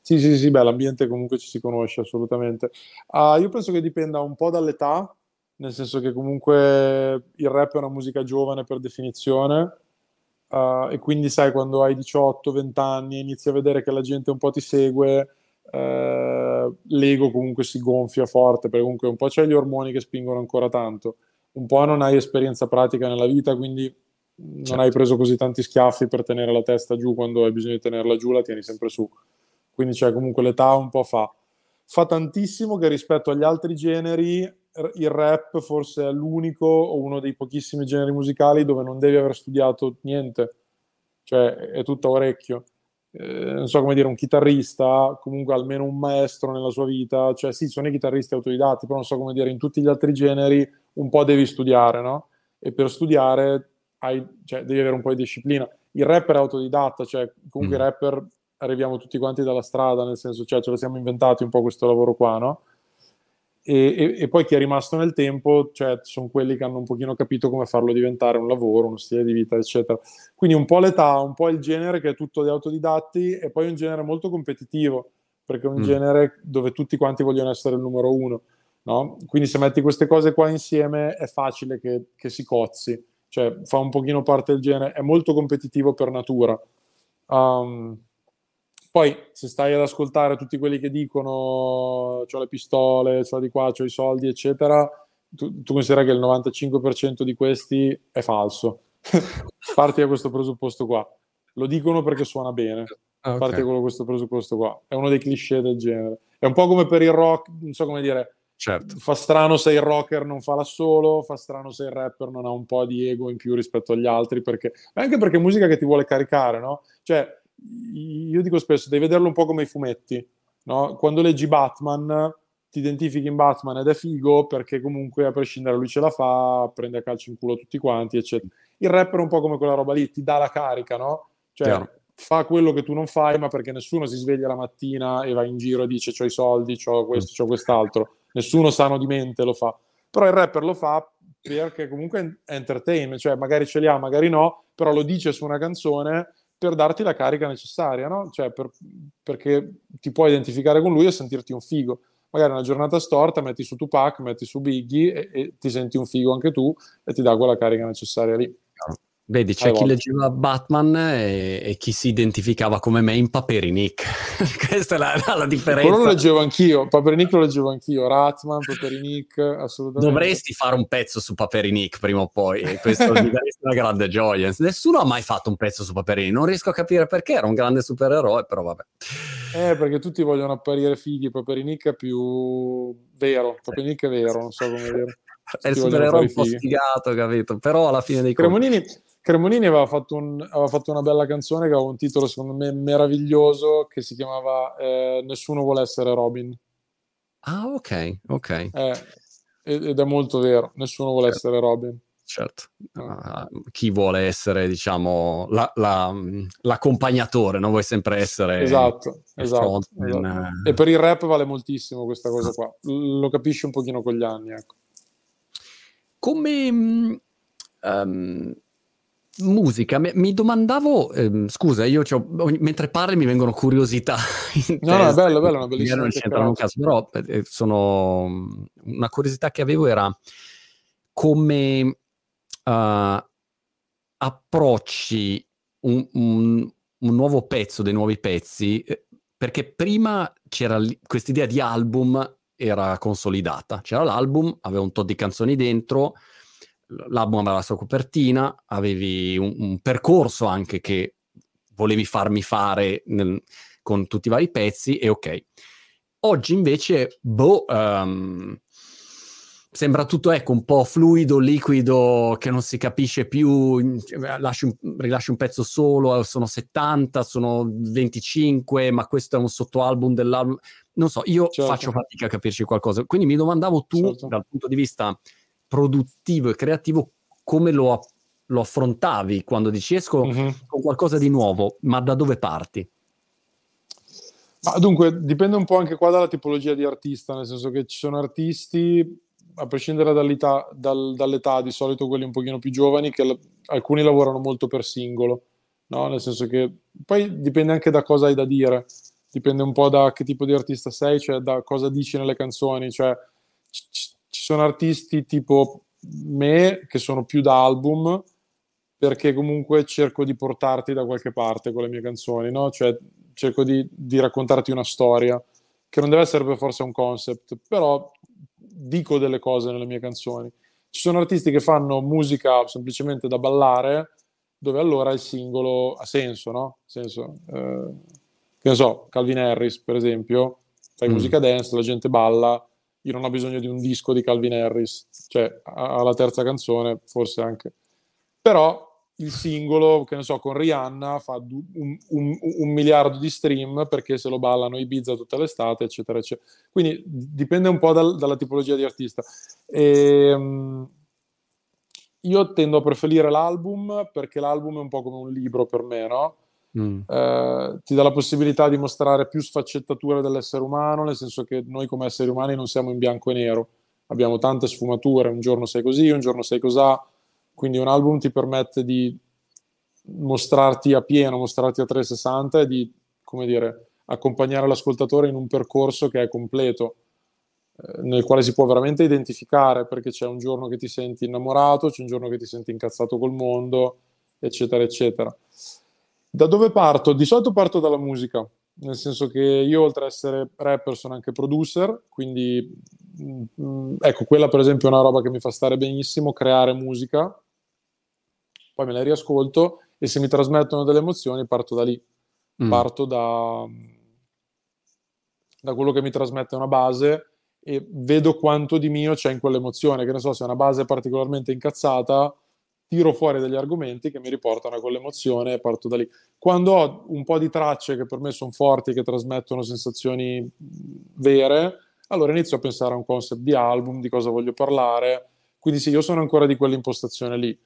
Sì, sì, sì, beh, l'ambiente comunque ci si conosce assolutamente. Uh, io penso che dipenda un po' dall'età, nel senso che comunque il rap è una musica giovane per definizione, uh, e quindi sai, quando hai 18-20 anni e inizi a vedere che la gente un po' ti segue, eh, l'ego comunque si gonfia forte, perché comunque un po' c'è gli ormoni che spingono ancora tanto, un po' non hai esperienza pratica nella vita, quindi non certo. hai preso così tanti schiaffi per tenere la testa giù quando hai bisogno di tenerla giù, la tieni sempre su. Quindi c'è comunque l'età un po' fa. Fa tantissimo che rispetto agli altri generi il rap forse è l'unico o uno dei pochissimi generi musicali dove non devi aver studiato niente, cioè è tutto orecchio eh, non so come dire, un chitarrista, comunque almeno un maestro nella sua vita, cioè sì, sono i chitarristi autodidatti, però non so come dire, in tutti gli altri generi un po' devi studiare, no? E per studiare hai, cioè, devi avere un po' di disciplina. Il rapper è autodidatta, cioè comunque mm. i rapper arriviamo tutti quanti dalla strada, nel senso, cioè ce lo siamo inventati un po' questo lavoro qua, no? E, e, e, poi chi è rimasto nel tempo, cioè sono quelli che hanno un pochino capito come farlo diventare un lavoro, uno stile di vita, eccetera. Quindi un po' l'età, un po' il genere che è tutto di autodidatti e poi un genere molto competitivo, perché è un mm. genere dove tutti quanti vogliono essere il numero uno, no? Quindi se metti queste cose qua insieme è facile che, che si cozzi, cioè fa un pochino parte del genere, è molto competitivo per natura. Um, poi, se stai ad ascoltare tutti quelli che dicono ho le pistole, ho di qua, ho i soldi, eccetera, tu, tu considera che il 95% di questi è falso. Parti da questo presupposto qua. Lo dicono perché suona bene. Okay. Parti da questo presupposto qua. È uno dei cliché del genere. È un po' come per il rock, non so come dire. Certo. Fa strano se il rocker non fa la solo, fa strano se il rapper non ha un po' di ego in più rispetto agli altri, perché... anche perché è musica che ti vuole caricare, no? Cioè, io dico spesso, devi vederlo un po' come i fumetti, no? Quando leggi Batman, ti identifichi in Batman ed è figo perché comunque a prescindere lui ce la fa, prende a calcio in culo tutti quanti, eccetera. Il rapper è un po' come quella roba lì, ti dà la carica, no? Cioè, Chiaro. fa quello che tu non fai, ma perché nessuno si sveglia la mattina e va in giro e dice ho i soldi, ho questo, ho quest'altro. Nessuno sano di mente lo fa. Però il rapper lo fa perché comunque è entertainment, cioè magari ce li ha, magari no, però lo dice su una canzone per darti la carica necessaria, no? Cioè, per, perché ti puoi identificare con lui e sentirti un figo. Magari una giornata storta metti su Tupac, metti su Biggie e, e ti senti un figo anche tu e ti dà quella carica necessaria lì. Vedi, c'è chi leggeva Batman e, e, chi si identificava come me in Paperinik. Questa è la, la, differenza. Quello lo leggevo anch'io, Paperinik lo leggevo anch'io, Ratman, Paperinik, assolutamente. Dovresti fare un pezzo su Paperinik prima o poi, e questo mi daresti una grande gioia. Nessuno ha mai fatto un pezzo su Paperinik, non riesco a capire perché, era un grande supereroe, però vabbè. Eh, perché tutti vogliono apparire fighi, Paperinik è più vero, Paperinik è vero, non so come dire. È il supereroe un po' sfigato, capito? Però alla fine dei conti Cremonini aveva fatto, un, aveva fatto, una bella canzone che aveva un titolo secondo me meraviglioso che si chiamava eh, Nessuno vuole essere Robin. Ah, ok, ok. Eh, ed è molto vero, nessuno vuole certo. essere Robin. Certo, uh, chi vuole essere, diciamo, la, la, l'accompagnatore, non vuoi sempre essere esatto, esatto, esatto. E per il rap vale moltissimo questa cosa qua, lo capisci un pochino con gli anni, ecco. Come... Um, Musica, mi domandavo, ehm, scusa, io mentre parli mi vengono curiosità. no, no, è bello, bello, una bellissima non c'entrano un caso, però eh, sono una curiosità che avevo era come uh, approcci un, un, un, nuovo pezzo dei nuovi pezzi, eh, perché prima c'era questa idea di album era consolidata, c'era l'album, aveva un tot di canzoni dentro, l'album aveva la sua copertina, avevi un, un percorso anche che volevi farmi fare nel, con tutti i vari pezzi e ok. Oggi invece, boh, um, sembra tutto ecco un po' fluido, liquido, che non si capisci più, lasci un, rilasci un pezzo solo, sono 70, sono 25, ma questo è un sottoalbum dell'album. Non so, io certo. faccio fatica a capirci qualcosa. Quindi mi domandavo tu, certo. dal punto di vista produttivo e creativo come lo, lo affrontavi quando dici esco mm-hmm. con qualcosa di nuovo, ma da dove parti? Ma dunque, dipende un po' anche qua dalla tipologia di artista, nel senso che ci sono artisti, a prescindere dall'età, dal, dall'età di solito quelli un pochino più giovani, che l- alcuni lavorano molto per singolo, no? Nel senso che poi dipende anche da cosa hai da dire, dipende un po' da che tipo di artista sei, cioè da cosa dici nelle canzoni, cioè c- sono artisti tipo me che sono più da album, perché comunque cerco di portarti da qualche parte con le mie canzoni, no? Cioè cerco di, di raccontarti una storia, che non deve essere per forza un concept, però dico delle cose nelle mie canzoni. Ci sono artisti che fanno musica semplicemente da ballare, dove allora il singolo ha senso, no? Senso, eh, che ne so, Calvin Harris, per esempio, fai mm. musica dance, la gente balla, io non ho bisogno di un disco di Calvin Harris, cioè alla terza canzone forse anche. Però il singolo, che ne so, con Rihanna fa un, un, un, miliardo di stream perché se lo ballano Ibiza tutta l'estate, eccetera, eccetera. Quindi dipende un po' dal, dalla tipologia di artista. E, um, io tendo a preferire l'album perché l'album è un po' come un libro per me, no? Mm. Eh, ti dà la possibilità di mostrare più sfaccettature dell'essere umano, nel senso che noi come esseri umani non siamo in bianco e nero, abbiamo tante sfumature, un giorno sei così, un giorno sei cosà, quindi un album ti permette di mostrarti a pieno, mostrarti a 360 e di, come dire, accompagnare l'ascoltatore in un percorso che è completo, eh, nel quale si può veramente identificare, perché c'è un giorno che ti senti innamorato, c'è un giorno che ti senti incazzato col mondo, eccetera, eccetera. Da dove parto? Di solito parto dalla musica, nel senso che io oltre ad essere rapper sono anche producer, quindi mm, ecco, quella per esempio è una roba che mi fa stare benissimo, creare musica, poi me le riascolto e se mi trasmettono delle emozioni parto da lì, mm. parto da, da quello che mi trasmette una base e vedo quanto di mio c'è in quell'emozione, che ne so, se è una base particolarmente incazzata, tiro fuori degli argomenti che mi riportano a quell'emozione e parto da lì. Quando ho un po' di tracce che per me sono forti, che trasmettono sensazioni vere, allora inizio a pensare a un concept di album, di cosa voglio parlare. Quindi sì, io sono ancora di quell'impostazione lì.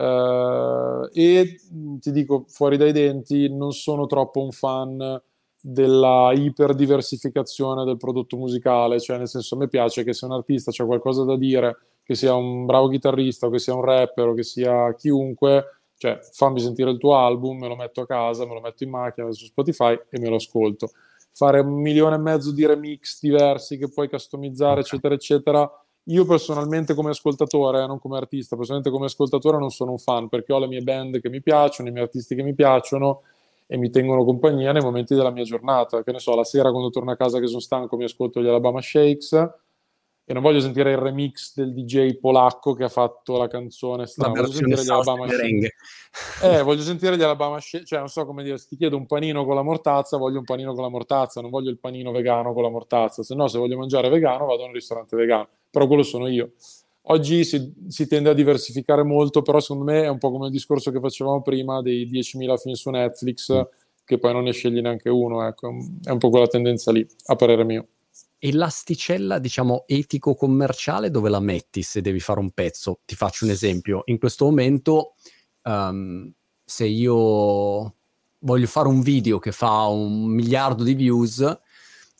Uh, e ti dico fuori dai denti, non sono troppo un fan della iperdiversificazione del prodotto musicale, cioè nel senso a me piace che se un artista ha qualcosa da dire, che sia un bravo chitarrista o che sia un rapper o che sia chiunque, cioè fammi sentire il tuo album, me lo metto a casa, me lo metto in macchina su Spotify e me lo ascolto. Fare un milione e mezzo di remix diversi che puoi customizzare, eccetera, eccetera, io personalmente come ascoltatore, non come artista, personalmente come ascoltatore non sono un fan perché ho le mie band che mi piacciono, i miei artisti che mi piacciono e mi tengono compagnia nei momenti della mia giornata. Che ne so, la sera quando torno a casa che sono stanco mi ascolto gli Alabama Shakes e non voglio sentire il remix del DJ polacco che ha fatto la canzone strana. Voglio sentire gli Alabama. Eh, voglio sentire gli Alabama Shakes, cioè non so come dire, se ti chiedo un panino con la mortazza, voglio un panino con la mortazza, non voglio il panino vegano con la mortazza, se no se voglio mangiare vegano vado a un ristorante vegano però quello sono io. Oggi si, si, tende a diversificare molto, però secondo me è un po' come il discorso che facevamo prima dei 10.000 film su Netflix, mm. che poi non ne scegli neanche uno, ecco. è un po' quella tendenza lì, a parere mio. E l'asticella, diciamo, etico-commerciale dove la metti se devi fare un pezzo? Ti faccio un esempio. In questo momento, um, se io voglio fare un video che fa un miliardo di views,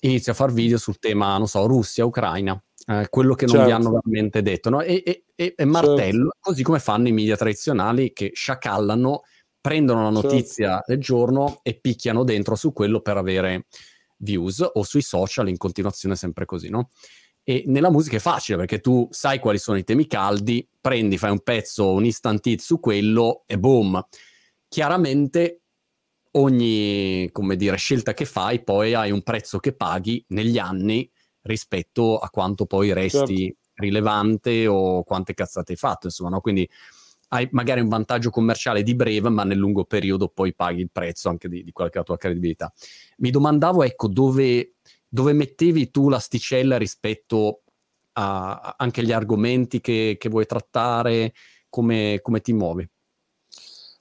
inizio a fare video sul tema, non so, Russia, Ucraina eh, quello che non certo. vi hanno veramente detto, no? e, e, e, e martello, certo. così come fanno i media tradizionali che sciacallano, prendono la certo. notizia certo. del giorno e picchiano dentro su quello per avere views o sui social in continuazione sempre così, no? E nella musica è facile perché tu sai quali sono i temi caldi, prendi, fai un pezzo, un instant hit su quello e boom. Chiaramente ogni, come dire, scelta che fai poi hai un prezzo che paghi negli anni rispetto a quanto poi resti certo. rilevante o quante cazzate hai fatto, insomma, no? Quindi hai magari un vantaggio commerciale di breve, ma nel lungo periodo poi paghi il prezzo anche di, di quella che è la tua credibilità. Mi domandavo, ecco, dove, dove mettevi tu l'asticella rispetto a, anche agli argomenti che, che vuoi trattare, come, come ti muovi?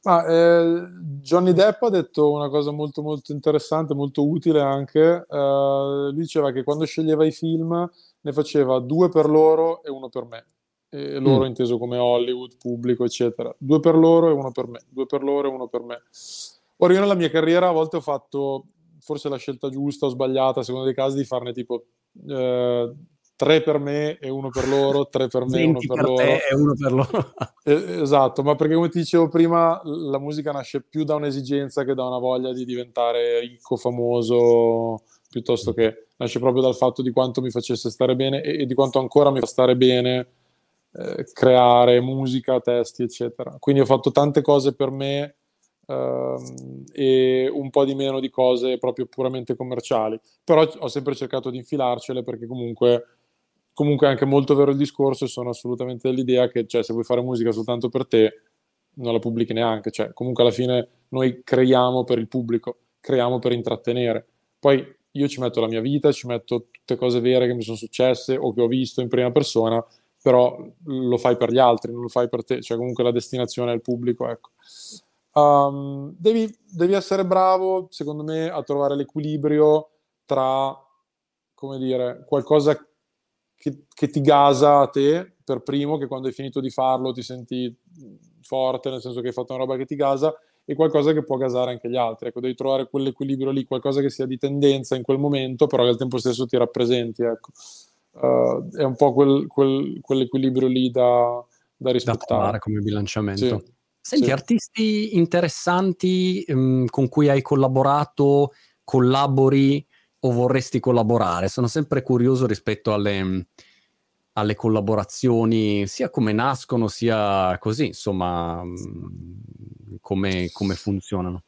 Ma, eh, Johnny Depp ha detto una cosa molto molto interessante, molto utile anche. Eh, diceva che quando sceglieva i film ne faceva due per loro e uno per me. E loro mm. inteso come Hollywood, pubblico, eccetera. Due per loro e uno per me. Due per loro e uno per me. Ora io nella mia carriera a volte ho fatto forse la scelta giusta o sbagliata, secondo dei casi, di farne tipo eh, tre per me e uno per loro, tre per me e uno per, per loro. e uno per loro. eh, esatto, ma perché come ti dicevo prima, la musica nasce più da un'esigenza che da una voglia di diventare ricco, famoso, piuttosto che nasce proprio dal fatto di quanto mi facesse stare bene e, e di quanto ancora mi fa stare bene eh, creare musica, testi, eccetera. Quindi ho fatto tante cose per me ehm, e un po' di meno di cose proprio puramente commerciali. Però ho sempre cercato di infilarcele perché comunque, comunque è anche molto vero il discorso e sono assolutamente dell'idea che cioè, se vuoi fare musica soltanto per te, non la pubblichi neanche. Cioè, comunque alla fine noi creiamo per il pubblico, creiamo per intrattenere. Poi io ci metto la mia vita, ci metto tutte cose vere che mi sono successe o che ho visto in prima persona, però lo fai per gli altri, non lo fai per te, cioè comunque la destinazione è il pubblico, ecco. Um, devi, devi, essere bravo, secondo me, a trovare l'equilibrio tra, come dire, qualcosa che, che, ti gasa a te per primo, che quando hai finito di farlo ti senti forte, nel senso che hai fatto una roba che ti gasa, e qualcosa che può gasare anche gli altri. Ecco, devi trovare quell'equilibrio lì, qualcosa che sia di tendenza in quel momento, però che al tempo stesso ti rappresenti. Ecco. Uh, è un po' quel, quel, quell'equilibrio lì da, da rispettare. Da come bilanciamento. Sì. Senti, sì. artisti interessanti um, con cui hai collaborato, collabori o vorresti collaborare? Sono sempre curioso rispetto alle, alle collaborazioni, sia come nascono, sia così, insomma, come, come funzionano.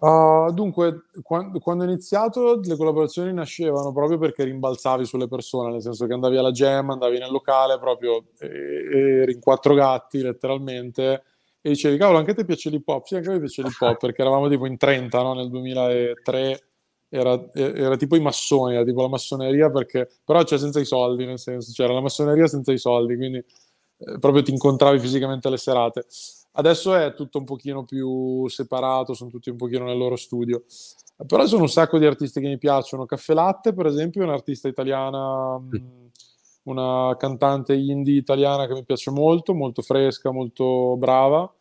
Uh, dunque, quando, quando, ho iniziato le collaborazioni nascevano proprio perché rimbalzavi sulle persone, nel senso che andavi alla jam, andavi nel locale proprio, eri in quattro gatti letteralmente e dicevi, cavolo, anche a te piace l'hip hop? Sì, anche a me piace l'hip hop, perché eravamo tipo in 30, no? Nel 2003 era, era, tipo i massoni, era tipo la massoneria, perché, però c'è senza i soldi, nel senso, c'era la massoneria senza i soldi, quindi eh, proprio ti incontravi fisicamente alle serate. Adesso è tutto un pochino più separato, sono tutti un pochino nel loro studio. Però sono un sacco di artisti che mi piacciono. Caffè Latte, per esempio, è un'artista italiana... Mm una cantante indie italiana che mi piace molto, molto fresca, molto brava.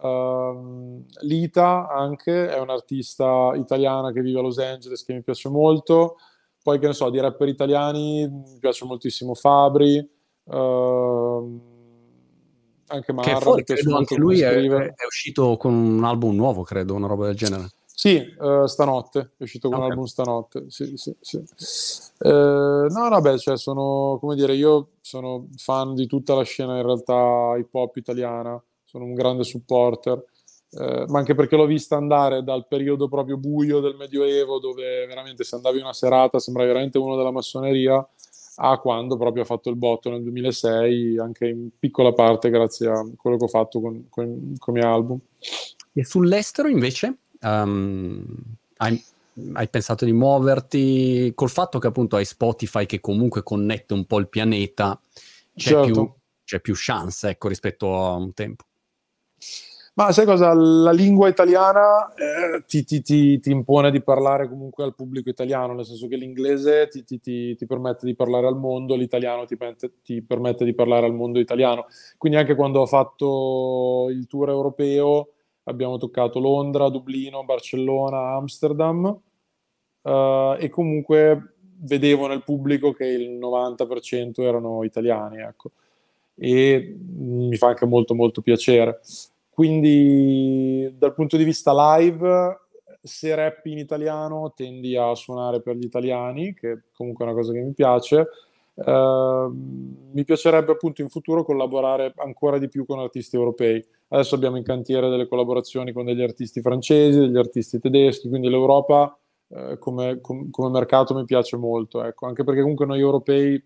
Uh, Lita anche è un'artista italiana che vive a Los Angeles che mi piace molto. Poi che ne so, di rapper italiani mi piace moltissimo Fabri. Uh, anche Marra, che fuori, credo anche lui è, è, uscito con un album nuovo, credo, una roba del genere. Sì, uh, stanotte, è uscito con okay. un album stanotte. Sì, sì, sì. Uh, no, no, beh, cioè sono, come dire, io sono fan di tutta la scena in realtà hip hop italiana, sono un grande supporter, uh, ma anche perché l'ho vista andare dal periodo proprio buio del Medioevo, dove veramente se andavi una serata sembravi veramente uno della massoneria, a quando proprio ha fatto il botto nel 2006, anche in piccola parte grazie a quello che ho fatto con, con, con i miei album. E sull'estero invece? Um, hai, hai, pensato di muoverti col fatto che appunto hai Spotify che comunque connette un po' il pianeta, c'è, certo. più, c'è più chance ecco, rispetto a un tempo. Ma sai cosa? La lingua italiana eh, ti, ti, ti, ti, impone di parlare comunque al pubblico italiano, nel senso che l'inglese ti, permette di parlare al mondo, l'italiano ti, permette di parlare al mondo italiano. Quindi anche quando ho fatto il tour europeo, abbiamo toccato Londra, Dublino, Barcellona, Amsterdam uh, e comunque vedevo nel pubblico che il 90% erano italiani, ecco. E mi fa anche molto molto piacere. Quindi dal punto di vista live, se rappi in italiano tendi a suonare per gli italiani, che comunque è una cosa che mi piace. Uh, mi piacerebbe appunto in futuro collaborare ancora di più con artisti europei Adesso abbiamo in cantiere delle collaborazioni con degli artisti francesi, degli artisti tedeschi, quindi l'Europa eh, come, com, come, mercato mi piace molto, ecco. anche perché comunque noi europei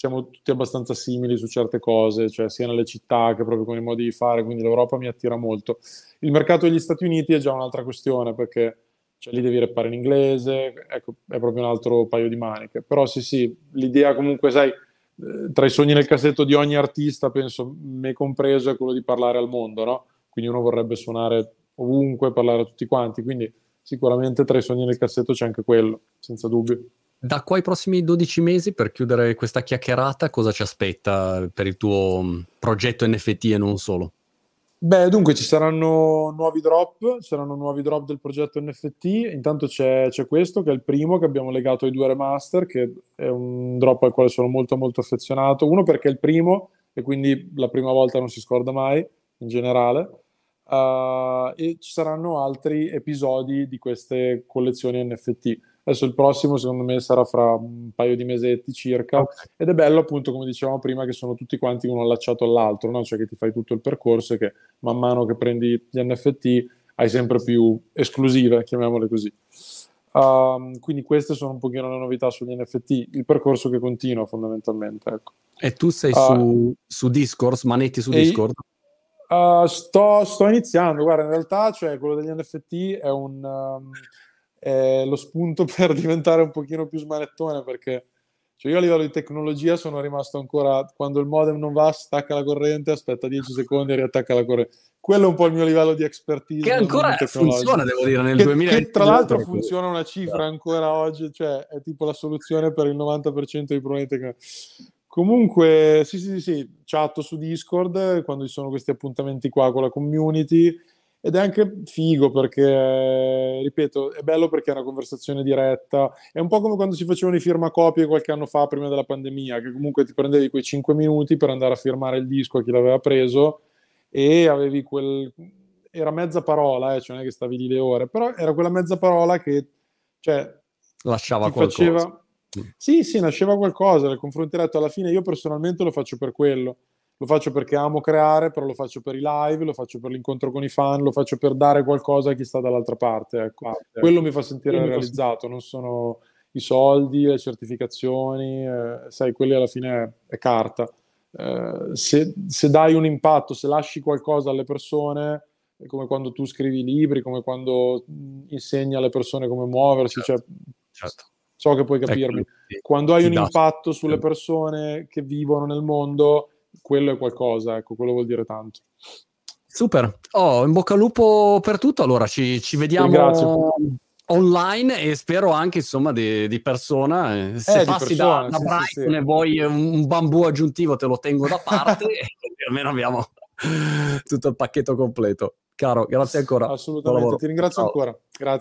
siamo tutti abbastanza simili su certe cose, cioè sia nelle città che proprio con i modi di fare, quindi l'Europa mi attira molto. Il mercato degli Stati Uniti è già un'altra questione perché cioè, lì devi rappare in inglese, ecco, è proprio un altro paio di maniche. Però sì, sì, l'idea comunque, sai, eh, tra i sogni nel cassetto di ogni artista, penso, me compreso, è quello di parlare al mondo, no? Quindi uno vorrebbe suonare ovunque, parlare a tutti quanti, quindi sicuramente tra i sogni nel cassetto c'è anche quello, senza dubbio. Da qua ai prossimi 12 mesi, per chiudere questa chiacchierata, cosa ci aspetta per il tuo mm, progetto NFT e non solo? Beh, dunque ci saranno nuovi drop, saranno nuovi drop del progetto NFT. Intanto c'è, c'è, questo che è il primo che abbiamo legato ai due remaster, che è un drop al quale sono molto molto affezionato. Uno perché è il primo e quindi la prima volta non si scorda mai in generale. Uh, e ci saranno altri episodi di queste collezioni NFT. Adesso il prossimo secondo me sarà fra un paio di mesetti circa okay. ed è bello appunto come dicevamo prima che sono tutti quanti uno allacciato all'altro, no? cioè che ti fai tutto il percorso e che man mano che prendi gli NFT hai sempre più esclusive, chiamiamole così. Um, quindi queste sono un pochino le novità sugli NFT, il percorso che continua fondamentalmente. Ecco. E tu sei uh, su, su, Discord, manetti su Discord? Uh, sto, sto, iniziando, guarda, in realtà cioè, quello degli NFT è un... Um, è lo spunto per diventare un pochino più smanettone perché cioè io a livello di tecnologia sono rimasto ancora quando il modem non va, stacca la corrente, aspetta 10 secondi e riattacca la corrente. Quello è un po' il mio livello di expertise. Che ancora funziona, devo dire, nel che, 2000. Che tra l'altro funziona una cifra ancora oggi, cioè è tipo la soluzione per il 90% dei problemi tecnologici. Comunque, sì, sì, sì, chatto su Discord quando ci sono questi appuntamenti qua con la community ed è anche figo perché, ripeto, è bello perché è una conversazione diretta. È un po' come quando si facevano i firmacopie qualche anno fa, prima della pandemia, che comunque ti prendevi quei 5 minuti per andare a firmare il disco a chi l'aveva preso e avevi quel... Era mezza parola, eh, cioè non è che stavi lì le ore, però era quella mezza parola che, cioè, lasciava qualcosa. Faceva... Sì, sì, nasceva qualcosa, nel confronto diretto alla fine io personalmente lo faccio per quello lo faccio perché amo creare, però lo faccio per i live, lo faccio per l'incontro con i fan, lo faccio per dare qualcosa a chi sta dall'altra parte. Ecco. Ah, certo. Quello mi fa sentire Io realizzato, non sono i soldi, le certificazioni, eh, sai, quelli alla fine è, è carta. Eh, se, se, dai un impatto, se lasci qualcosa alle persone, è come quando tu scrivi libri, come quando insegni alle persone come muoversi, certo. Cioè, certo. so che puoi capirmi. Ecco, quando hai un impatto sulle persone che vivono nel mondo, quello è qualcosa, ecco, quello vuol dire tanto. Super, oh, in bocca al lupo per tutto, allora ci, ci vediamo online e spero anche insomma di, di persona, se eh, passi persona, da, da sì, Brighton sì. e vuoi un bambù aggiuntivo te lo tengo da parte e almeno abbiamo tutto il pacchetto completo. Caro, grazie ancora. Assolutamente, ti ringrazio Ciao. ancora, grazie.